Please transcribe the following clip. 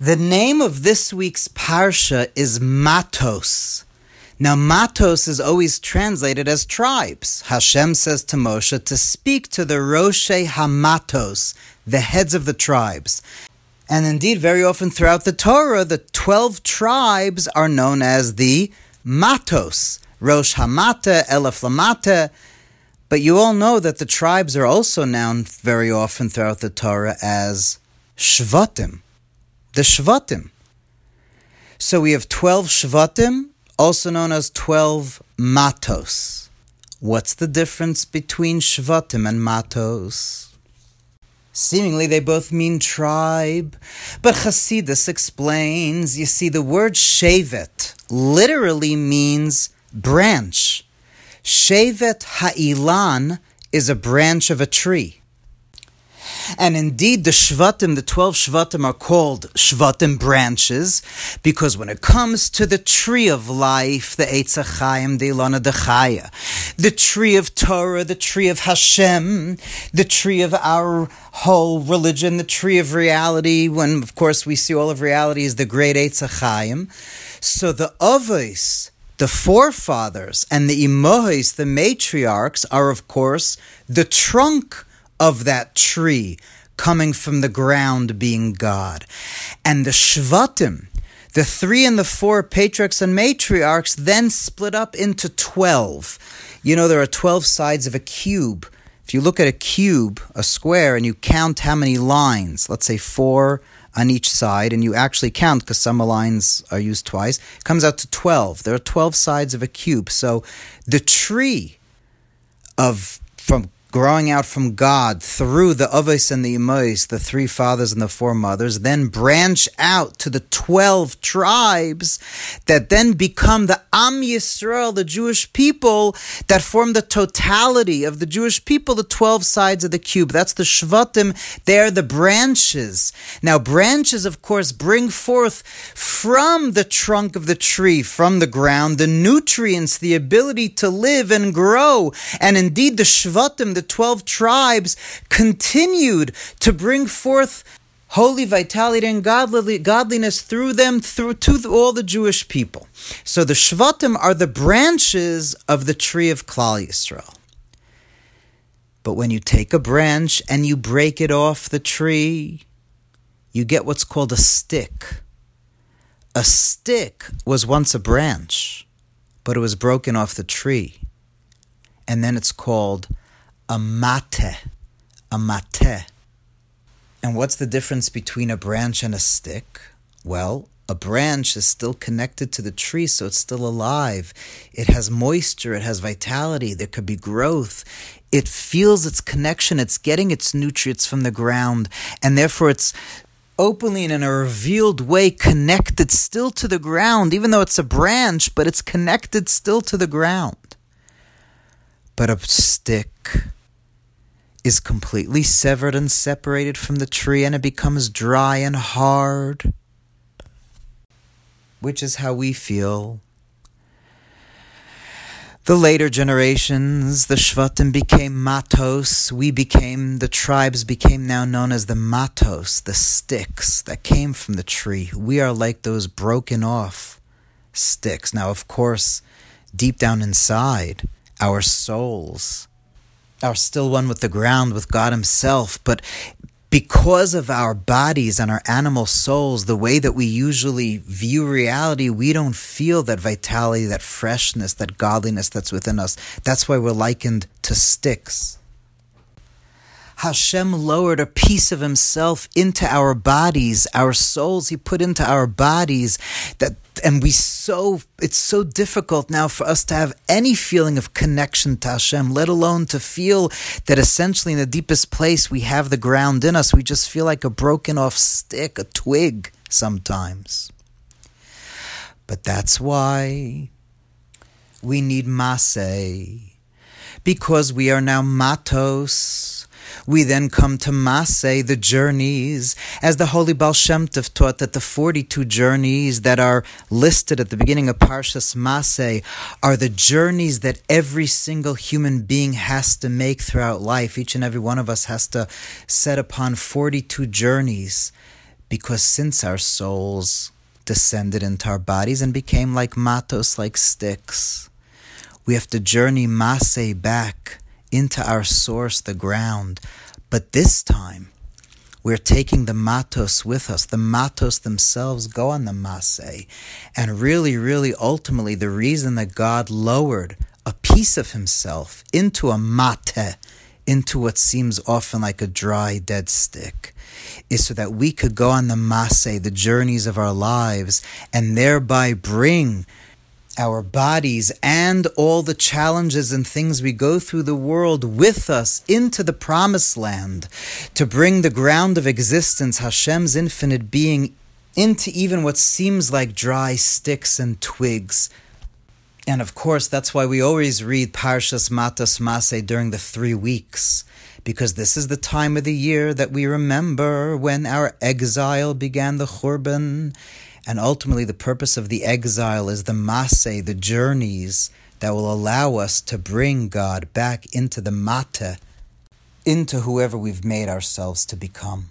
The name of this week's Parsha is Matos. Now, Matos is always translated as tribes. Hashem says to Moshe to speak to the Roshe Hamatos, the heads of the tribes. And indeed, very often throughout the Torah, the 12 tribes are known as the Matos, Rosh Hamata, Elef Lamata. But you all know that the tribes are also known very often throughout the Torah as Shvatim the Shvatim. So we have 12 Shvatim, also known as 12 Matos. What's the difference between Shvatim and Matos? Seemingly they both mean tribe, but Hasidus explains, you see, the word Shevet literally means branch. Shevet Ha'ilan is a branch of a tree. And indeed, the Shvatim, the 12 Shvatim, are called Shvatim branches because when it comes to the tree of life, the Eitz HaChaim, the Ilana Dechaya, the tree of Torah, the tree of Hashem, the tree of our whole religion, the tree of reality, when of course we see all of reality is the great Eitz HaChaim. So the Avos, the forefathers, and the Imohis, the matriarchs, are of course the trunk of that tree coming from the ground being God. And the Shvatim, the three and the four patriarchs and matriarchs, then split up into 12. You know, there are 12 sides of a cube. If you look at a cube, a square, and you count how many lines, let's say four on each side, and you actually count because some lines are used twice, it comes out to 12. There are 12 sides of a cube. So the tree of from growing out from God through the Avos and the Imois, the three fathers and the four mothers, then branch out to the 12 tribes that then become the Am Yisrael, the Jewish people that form the totality of the Jewish people, the 12 sides of the cube. That's the Shvatim. They're the branches. Now, branches, of course, bring forth from the trunk of the tree, from the ground, the nutrients, the ability to live and grow. And indeed, the Shvatim, the 12 tribes continued to bring forth holy vitality and godliness through them through to all the Jewish people. So the Shvatim are the branches of the tree of Klal Yisrael. But when you take a branch and you break it off the tree, you get what's called a stick. A stick was once a branch, but it was broken off the tree. And then it's called a mate, a mate. And what's the difference between a branch and a stick? Well, a branch is still connected to the tree, so it's still alive. It has moisture, it has vitality, there could be growth. It feels its connection, it's getting its nutrients from the ground, and therefore it's openly and in a revealed way connected still to the ground, even though it's a branch, but it's connected still to the ground. But a stick, is completely severed and separated from the tree and it becomes dry and hard, which is how we feel. The later generations, the Shvatim became Matos. We became, the tribes became now known as the Matos, the sticks that came from the tree. We are like those broken off sticks. Now, of course, deep down inside, our souls are still one with the ground, with God Himself, but because of our bodies and our animal souls, the way that we usually view reality, we don't feel that vitality, that freshness, that godliness that's within us. That's why we're likened to sticks. Hashem lowered a piece of himself into our bodies, our souls he put into our bodies that and we so it's so difficult now for us to have any feeling of connection to Hashem, let alone to feel that essentially in the deepest place we have the ground in us. We just feel like a broken off stick, a twig sometimes. But that's why we need Maseh, because we are now Matos we then come to Maseh, the journeys, as the Holy Baal Shem Tov taught that the 42 journeys that are listed at the beginning of Parshas Maseh are the journeys that every single human being has to make throughout life. Each and every one of us has to set upon 42 journeys because since our souls descended into our bodies and became like matos, like sticks, we have to journey masse back into our source, the ground. But this time, we're taking the matos with us. The matos themselves go on the masse. And really, really, ultimately, the reason that God lowered a piece of himself into a mate, into what seems often like a dry, dead stick, is so that we could go on the masse, the journeys of our lives, and thereby bring our bodies and all the challenges and things we go through the world with us into the promised land, to bring the ground of existence, Hashem's infinite being, into even what seems like dry sticks and twigs. And of course, that's why we always read Parshas Matas Mase during the three weeks, because this is the time of the year that we remember when our exile began the Churban and ultimately, the purpose of the exile is the masse, the journeys that will allow us to bring God back into the mata, into whoever we've made ourselves to become.